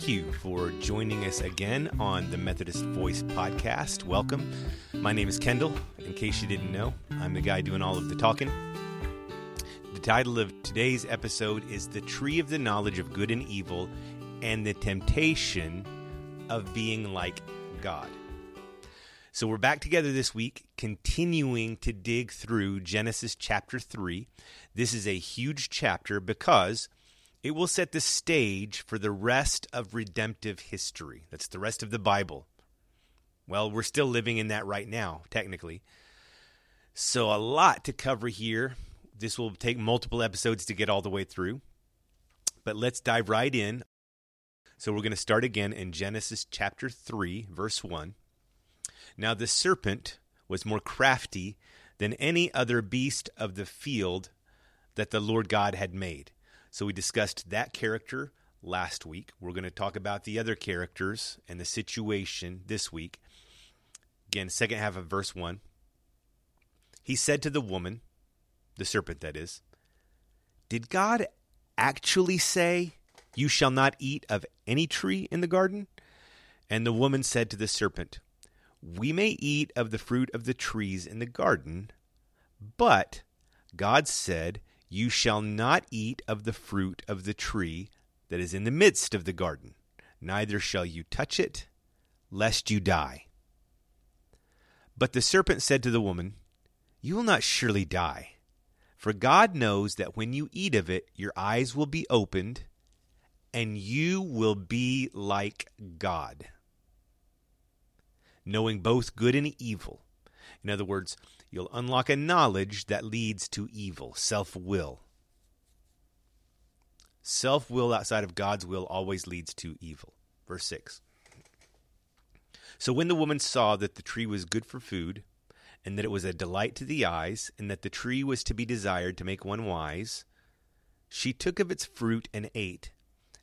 thank you for joining us again on the Methodist Voice podcast. Welcome. My name is Kendall. In case you didn't know, I'm the guy doing all of the talking. The title of today's episode is The Tree of the Knowledge of Good and Evil and the Temptation of Being Like God. So we're back together this week, continuing to dig through Genesis chapter 3. This is a huge chapter because it will set the stage for the rest of redemptive history. That's the rest of the Bible. Well, we're still living in that right now, technically. So, a lot to cover here. This will take multiple episodes to get all the way through. But let's dive right in. So, we're going to start again in Genesis chapter 3, verse 1. Now the serpent was more crafty than any other beast of the field that the Lord God had made. So we discussed that character last week. We're going to talk about the other characters and the situation this week. Again, second half of verse 1. He said to the woman, the serpent that is, Did God actually say, You shall not eat of any tree in the garden? And the woman said to the serpent, we may eat of the fruit of the trees in the garden, but God said, You shall not eat of the fruit of the tree that is in the midst of the garden, neither shall you touch it, lest you die. But the serpent said to the woman, You will not surely die. For God knows that when you eat of it, your eyes will be opened, and you will be like God knowing both good and evil. In other words, you'll unlock a knowledge that leads to evil, self will. Self will outside of God's will always leads to evil. Verse 6. So when the woman saw that the tree was good for food, and that it was a delight to the eyes, and that the tree was to be desired to make one wise, she took of its fruit and ate.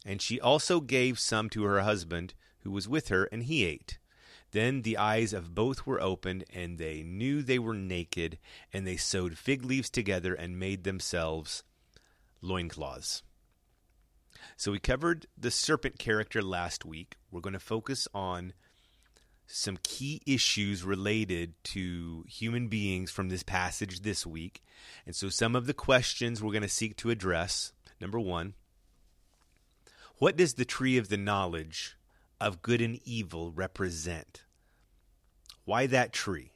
And she also gave some to her husband who was with her, and he ate. Then the eyes of both were opened, and they knew they were naked, and they sewed fig leaves together and made themselves loincloths. So we covered the serpent character last week. We're going to focus on some key issues related to human beings from this passage this week. And so some of the questions we're going to seek to address. Number one, what does the tree of the knowledge of good and evil represent? Why that tree?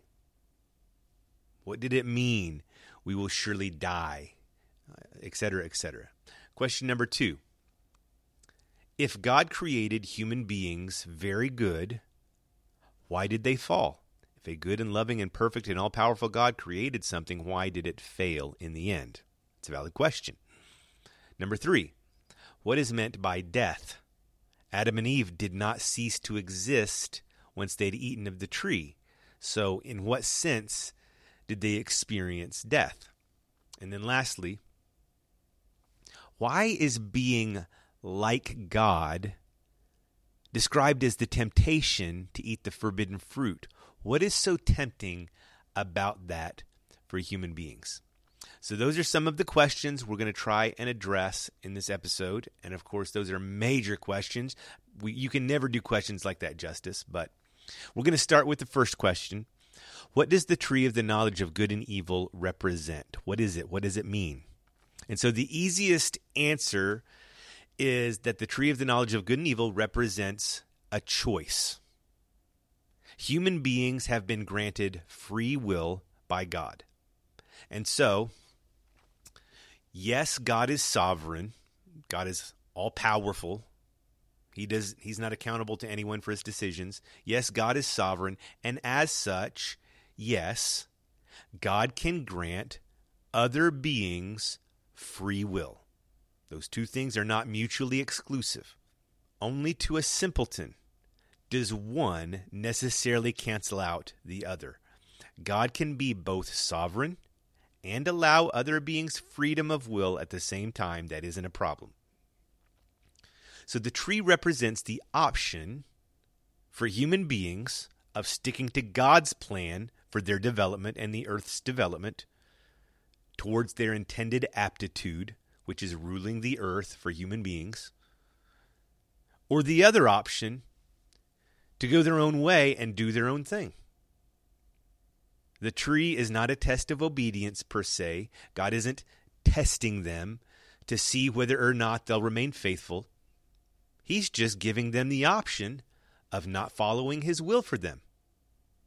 What did it mean? We will surely die, uh, etc., etc. Question number two If God created human beings very good, why did they fall? If a good and loving and perfect and all powerful God created something, why did it fail in the end? It's a valid question. Number three, what is meant by death? Adam and Eve did not cease to exist once they'd eaten of the tree. So, in what sense did they experience death? And then, lastly, why is being like God described as the temptation to eat the forbidden fruit? What is so tempting about that for human beings? So, those are some of the questions we're going to try and address in this episode. And of course, those are major questions. We, you can never do questions like that justice, but we're going to start with the first question. What does the tree of the knowledge of good and evil represent? What is it? What does it mean? And so the easiest answer is that the tree of the knowledge of good and evil represents a choice. Human beings have been granted free will by God. And so, yes, God is sovereign. God is all powerful. He does he's not accountable to anyone for his decisions. Yes, God is sovereign, and as such, yes, God can grant other beings free will. Those two things are not mutually exclusive. Only to a simpleton does one necessarily cancel out the other. God can be both sovereign and allow other beings freedom of will at the same time. That isn't a problem. So the tree represents the option for human beings of sticking to God's plan for their development and the earth's development towards their intended aptitude, which is ruling the earth for human beings, or the other option to go their own way and do their own thing. The tree is not a test of obedience per se. God isn't testing them to see whether or not they'll remain faithful. He's just giving them the option of not following His will for them.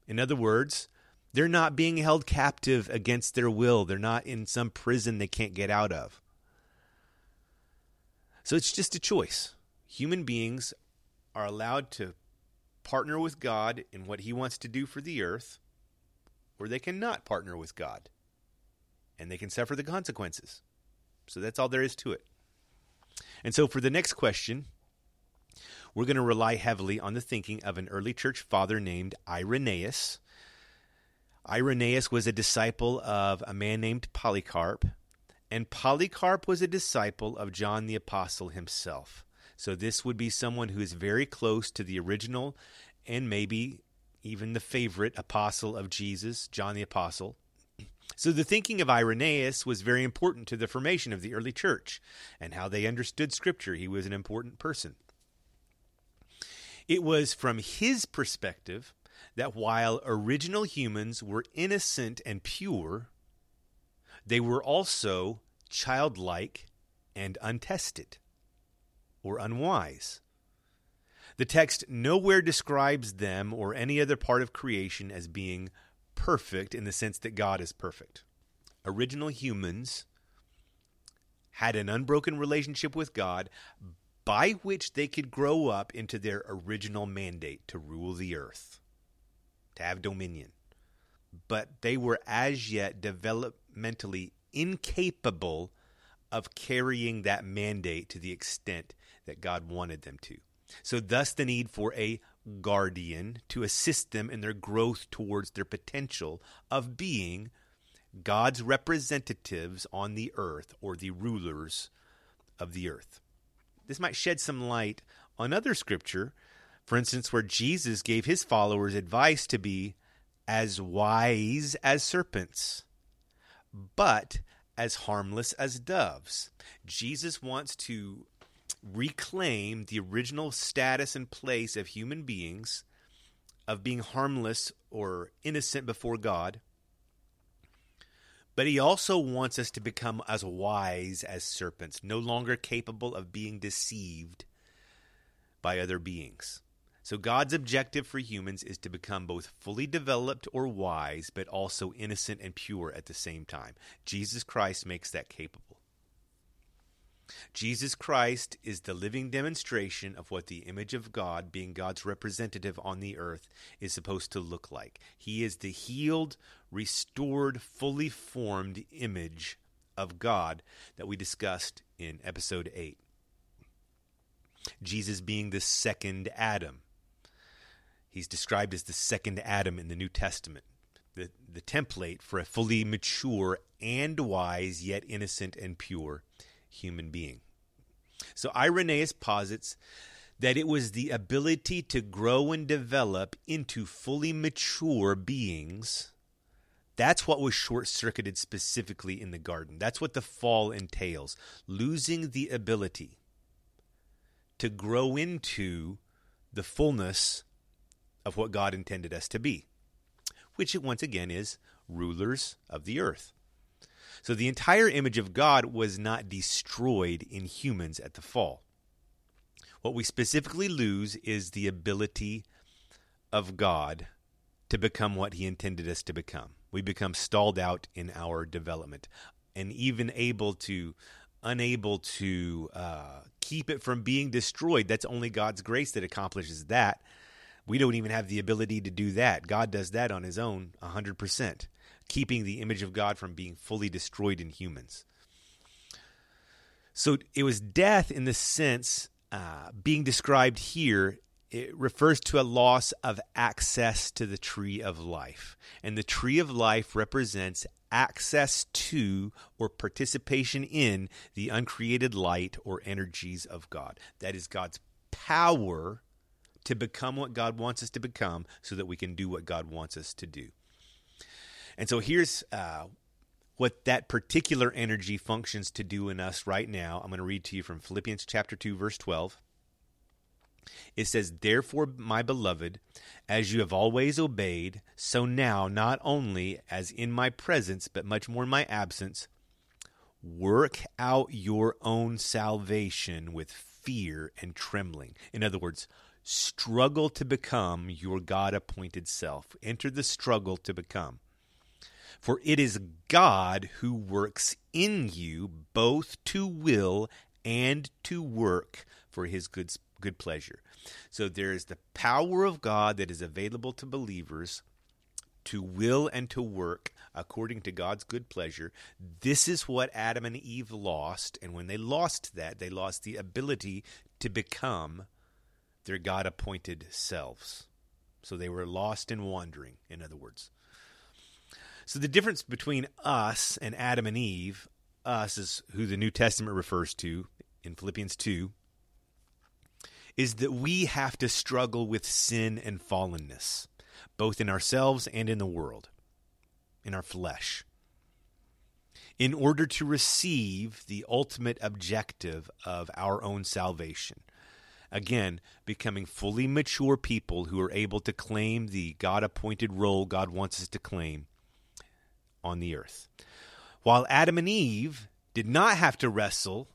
In other words, they're not being held captive against their will. They're not in some prison they can't get out of. So it's just a choice. Human beings are allowed to partner with God in what He wants to do for the earth, or they cannot partner with God. And they can suffer the consequences. So that's all there is to it. And so for the next question, we're going to rely heavily on the thinking of an early church father named Irenaeus. Irenaeus was a disciple of a man named Polycarp, and Polycarp was a disciple of John the Apostle himself. So this would be someone who is very close to the original and maybe even the favorite apostle of Jesus, John the Apostle. So the thinking of Irenaeus was very important to the formation of the early church and how they understood Scripture. He was an important person. It was from his perspective that while original humans were innocent and pure, they were also childlike and untested or unwise. The text nowhere describes them or any other part of creation as being perfect in the sense that God is perfect. Original humans had an unbroken relationship with God by which they could grow up into their original mandate to rule the earth, to have dominion. But they were as yet developmentally incapable of carrying that mandate to the extent that God wanted them to. So, thus, the need for a guardian to assist them in their growth towards their potential of being God's representatives on the earth or the rulers of the earth. This might shed some light on other scripture, for instance, where Jesus gave his followers advice to be as wise as serpents, but as harmless as doves. Jesus wants to reclaim the original status and place of human beings of being harmless or innocent before God. But he also wants us to become as wise as serpents, no longer capable of being deceived by other beings. So, God's objective for humans is to become both fully developed or wise, but also innocent and pure at the same time. Jesus Christ makes that capable. Jesus Christ is the living demonstration of what the image of God, being God's representative on the earth, is supposed to look like. He is the healed, restored, fully formed image of God that we discussed in episode 8. Jesus being the second Adam. He's described as the second Adam in the New Testament, the, the template for a fully mature and wise, yet innocent and pure human being. So Irenaeus posits that it was the ability to grow and develop into fully mature beings. That's what was short circuited specifically in the garden. That's what the fall entails losing the ability to grow into the fullness of what God intended us to be, which it once again is rulers of the earth. So the entire image of God was not destroyed in humans at the fall. What we specifically lose is the ability of God to become what he intended us to become. We become stalled out in our development and even able to unable to uh, keep it from being destroyed. That's only God's grace that accomplishes that. We don't even have the ability to do that. God does that on his own 100% keeping the image of God from being fully destroyed in humans. So it was death in the sense uh, being described here. It refers to a loss of access to the tree of life. And the tree of life represents access to or participation in the uncreated light or energies of God. That is God's power to become what God wants us to become so that we can do what God wants us to do. And so here's uh, what that particular energy functions to do in us right now. I'm going to read to you from Philippians chapter 2 verse 12. It says, Therefore, my beloved, as you have always obeyed, so now, not only as in my presence, but much more in my absence, work out your own salvation with fear and trembling. In other words, struggle to become your God appointed self. Enter the struggle to become. For it is God who works in you both to will and to work for his good, good pleasure. So there is the power of God that is available to believers to will and to work according to God's good pleasure. This is what Adam and Eve lost. And when they lost that, they lost the ability to become their God appointed selves. So they were lost in wandering, in other words. So the difference between us and Adam and Eve, us is who the New Testament refers to in Philippians 2, is that we have to struggle with sin and fallenness, both in ourselves and in the world, in our flesh, in order to receive the ultimate objective of our own salvation. Again, becoming fully mature people who are able to claim the God appointed role God wants us to claim on the earth. While Adam and Eve did not have to wrestle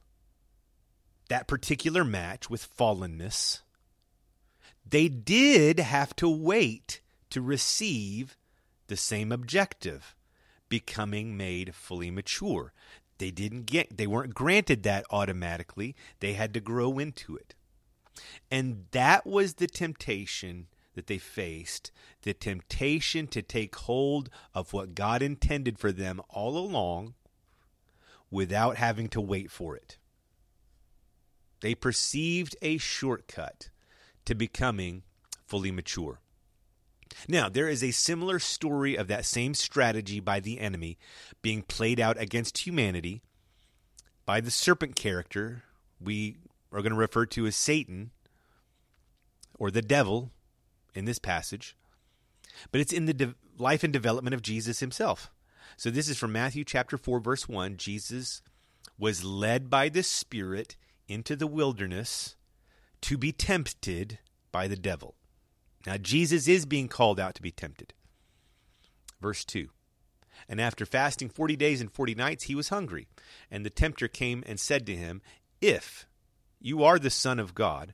that particular match with fallenness, they did have to wait to receive the same objective, becoming made fully mature. They didn't get they weren't granted that automatically. They had to grow into it. And that was the temptation that they faced, the temptation to take hold of what God intended for them all along without having to wait for it. They perceived a shortcut to becoming fully mature. Now, there is a similar story of that same strategy by the enemy being played out against humanity by the serpent character we are going to refer to as Satan or the devil in this passage. But it's in the de- life and development of Jesus himself. So this is from Matthew chapter 4 verse 1. Jesus was led by the Spirit into the wilderness to be tempted by the devil. Now, Jesus is being called out to be tempted. Verse 2 And after fasting 40 days and 40 nights, he was hungry. And the tempter came and said to him, If you are the Son of God,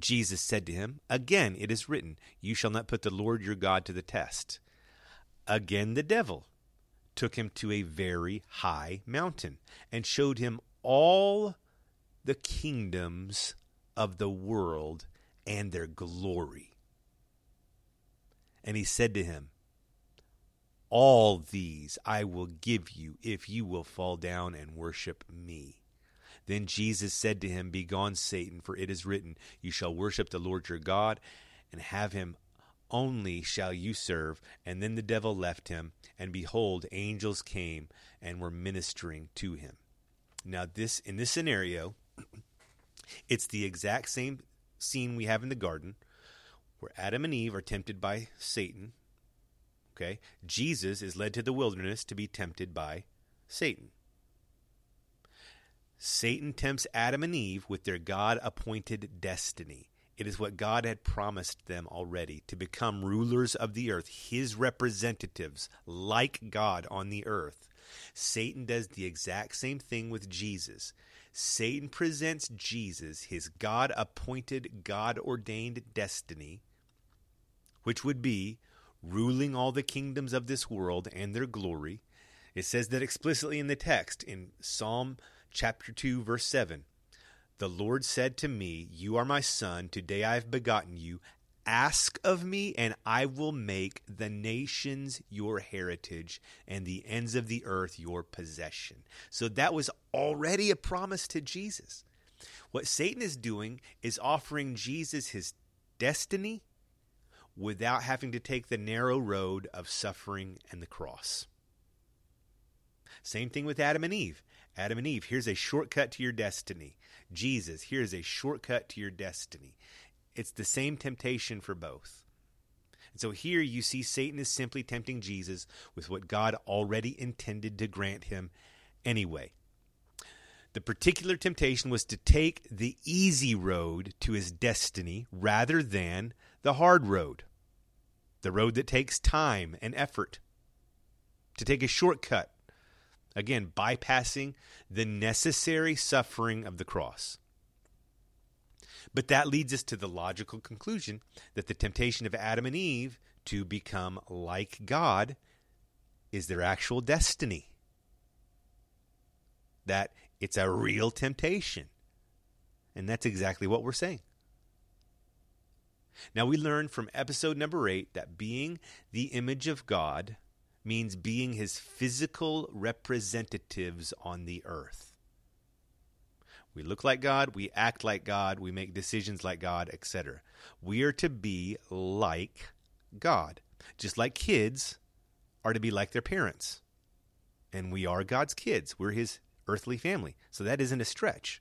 Jesus said to him, Again it is written, You shall not put the Lord your God to the test. Again the devil took him to a very high mountain and showed him all the kingdoms of the world and their glory. And he said to him, All these I will give you if you will fall down and worship me. Then Jesus said to him, Begone, Satan, for it is written, You shall worship the Lord your God, and have him only shall you serve. And then the devil left him, and behold, angels came and were ministering to him. Now, this in this scenario, it's the exact same scene we have in the garden where Adam and Eve are tempted by Satan. Okay? Jesus is led to the wilderness to be tempted by Satan. Satan tempts Adam and Eve with their God appointed destiny. It is what God had promised them already to become rulers of the earth, his representatives, like God on the earth. Satan does the exact same thing with Jesus. Satan presents Jesus, his God appointed, God ordained destiny, which would be ruling all the kingdoms of this world and their glory. It says that explicitly in the text in Psalm chapter 2, verse 7. The Lord said to me, You are my son, today I have begotten you. Ask of me, and I will make the nations your heritage and the ends of the earth your possession. So that was already a promise to Jesus. What Satan is doing is offering Jesus his destiny without having to take the narrow road of suffering and the cross. Same thing with Adam and Eve. Adam and Eve, here's a shortcut to your destiny. Jesus, here's a shortcut to your destiny. It's the same temptation for both. And so here you see Satan is simply tempting Jesus with what God already intended to grant him anyway. The particular temptation was to take the easy road to his destiny rather than the hard road, the road that takes time and effort, to take a shortcut, again, bypassing the necessary suffering of the cross. But that leads us to the logical conclusion that the temptation of Adam and Eve to become like God is their actual destiny. That it's a real temptation. And that's exactly what we're saying. Now, we learned from episode number eight that being the image of God means being his physical representatives on the earth. We look like God, we act like God, we make decisions like God, etc. We are to be like God, just like kids are to be like their parents. And we are God's kids. We're his earthly family. So that isn't a stretch.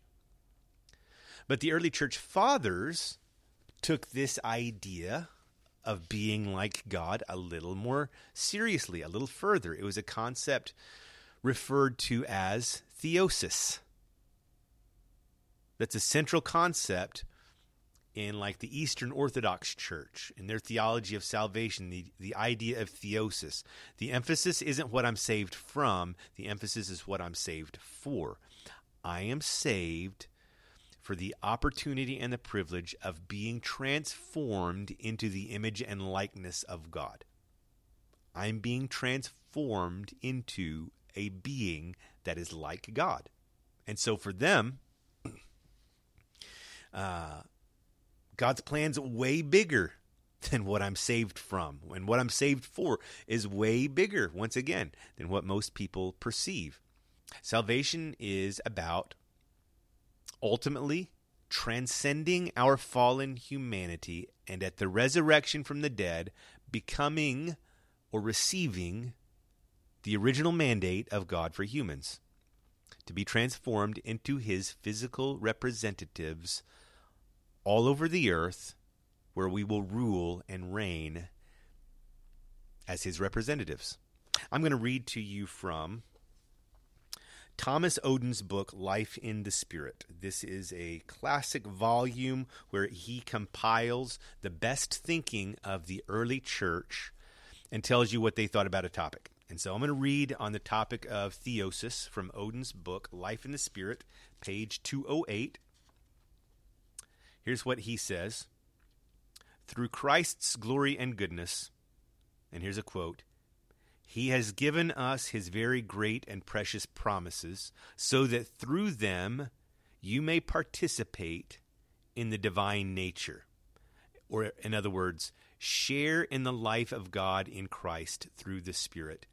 But the early church fathers took this idea of being like God a little more seriously, a little further. It was a concept referred to as theosis. That's a central concept in like the Eastern Orthodox Church in their theology of salvation, the, the idea of theosis. The emphasis isn't what I'm saved from, the emphasis is what I'm saved for. I am saved for the opportunity and the privilege of being transformed into the image and likeness of God. I'm being transformed into a being that is like God. And so for them, uh, God's plan's way bigger than what I'm saved from. And what I'm saved for is way bigger, once again, than what most people perceive. Salvation is about ultimately transcending our fallen humanity and at the resurrection from the dead, becoming or receiving the original mandate of God for humans to be transformed into his physical representatives all over the earth where we will rule and reign as his representatives. I'm going to read to you from Thomas Oden's book, Life in the Spirit. This is a classic volume where he compiles the best thinking of the early church and tells you what they thought about a topic. And so I'm going to read on the topic of theosis from Oden's book, Life in the Spirit, page 208. Here's what he says Through Christ's glory and goodness, and here's a quote He has given us his very great and precious promises, so that through them you may participate in the divine nature. Or, in other words, share in the life of God in Christ through the Spirit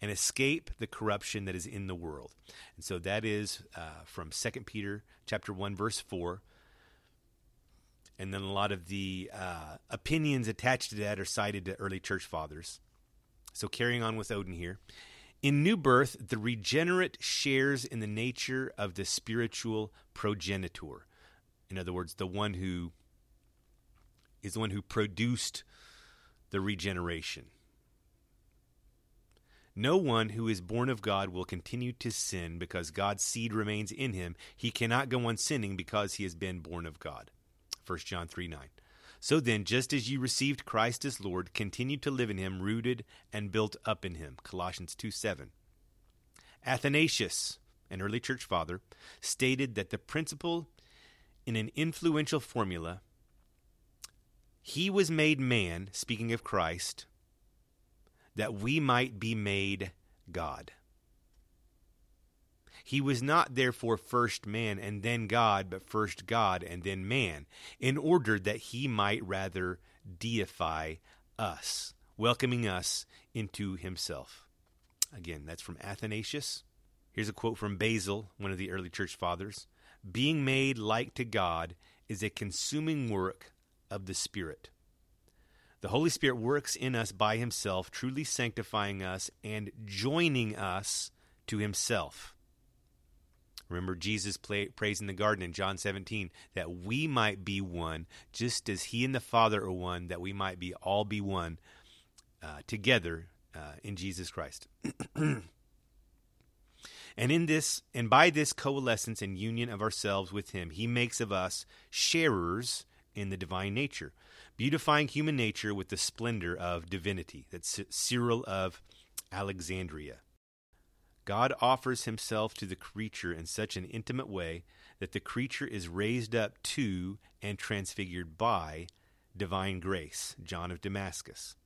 and escape the corruption that is in the world. And so that is uh, from 2 Peter chapter 1 verse 4 and then a lot of the uh, opinions attached to that are cited to early church fathers. So, carrying on with Oden here. In new birth, the regenerate shares in the nature of the spiritual progenitor. In other words, the one who is the one who produced the regeneration. No one who is born of God will continue to sin because God's seed remains in him. He cannot go on sinning because he has been born of God. 1 John 3 9. So then, just as you received Christ as Lord, continue to live in him, rooted and built up in him. Colossians 2 7. Athanasius, an early church father, stated that the principle in an influential formula, he was made man, speaking of Christ, that we might be made God. He was not therefore first man and then God, but first God and then man, in order that he might rather deify us, welcoming us into himself. Again, that's from Athanasius. Here's a quote from Basil, one of the early church fathers Being made like to God is a consuming work of the Spirit. The Holy Spirit works in us by himself, truly sanctifying us and joining us to himself. Remember, Jesus play, prays in the garden in John 17 that we might be one, just as he and the Father are one, that we might be all be one uh, together uh, in Jesus Christ. and in this, and by this coalescence and union of ourselves with him, he makes of us sharers in the divine nature, beautifying human nature with the splendor of divinity. That's Cyril of Alexandria. God offers himself to the creature in such an intimate way that the creature is raised up to and transfigured by divine grace. John of Damascus.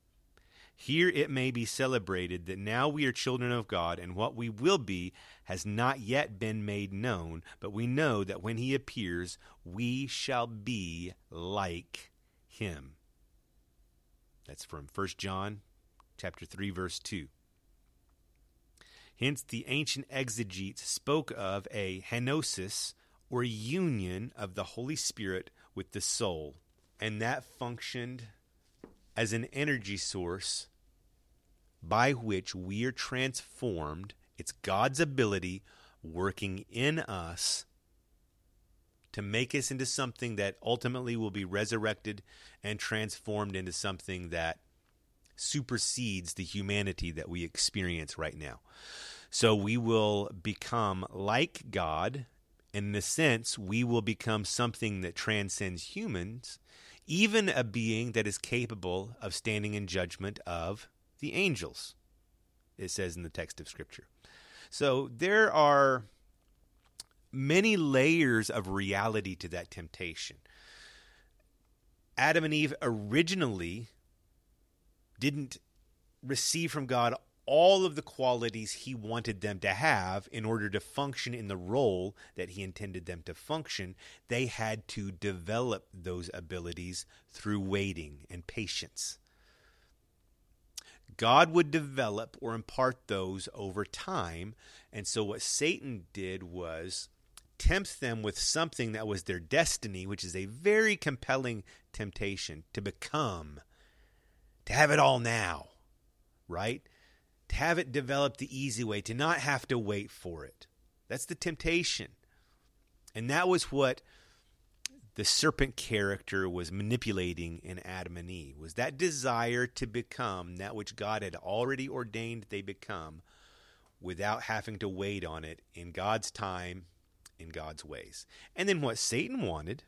Here it may be celebrated that now we are children of God, and what we will be has not yet been made known, but we know that when he appears, we shall be like him. That's from 1 John chapter 3 verse 2. Hence, the ancient exegetes spoke of a henosis or union of the Holy Spirit with the soul, and that functioned as an energy source by which we are transformed. It's God's ability working in us to make us into something that ultimately will be resurrected and transformed into something that supersedes the humanity that we experience right now. So we will become like God. In a sense, we will become something that transcends humans, even a being that is capable of standing in judgment of the angels, it says in the text of Scripture. So there are many layers of reality to that temptation. Adam and Eve originally didn't receive from God all of the qualities he wanted them to have in order to function in the role that he intended them to function, they had to develop those abilities through waiting and patience. God would develop or impart those over time. And so, what Satan did was tempt them with something that was their destiny, which is a very compelling temptation to become to have it all now, right? To have it developed the easy way, to not have to wait for it. That's the temptation. And that was what the serpent character was manipulating in Adam and Eve was that desire to become that which God had already ordained they become without having to wait on it in God's time in God's ways. And then what Satan wanted,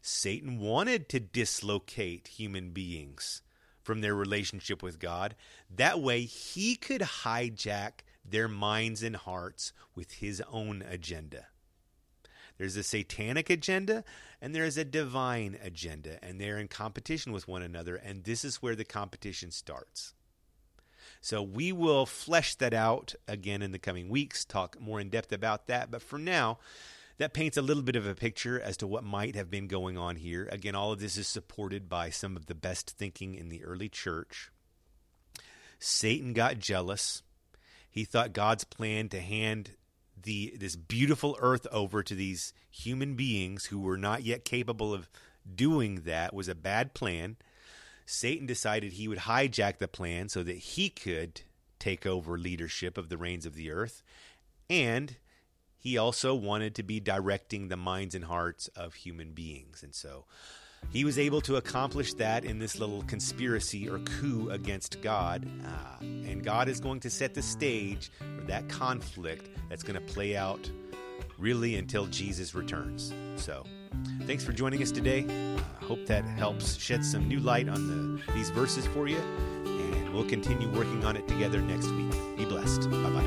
Satan wanted to dislocate human beings from their relationship with God. That way, he could hijack their minds and hearts with his own agenda. There's a satanic agenda and there is a divine agenda, and they're in competition with one another, and this is where the competition starts. So we will flesh that out again in the coming weeks, talk more in depth about that. But for now, that paints a little bit of a picture as to what might have been going on here. Again, all of this is supported by some of the best thinking in the early church. Satan got jealous. He thought God's plan to hand the this beautiful earth over to these human beings who were not yet capable of doing that was a bad plan. Satan decided he would hijack the plan so that he could take over leadership of the reins of the earth and he also wanted to be directing the minds and hearts of human beings. And so he was able to accomplish that in this little conspiracy or coup against God. Uh, and God is going to set the stage for that conflict that's going to play out really until Jesus returns. So, thanks for joining us today. I hope that helps shed some new light on the, these verses for you. And we'll continue working on it together next week. Be blessed. Bye bye.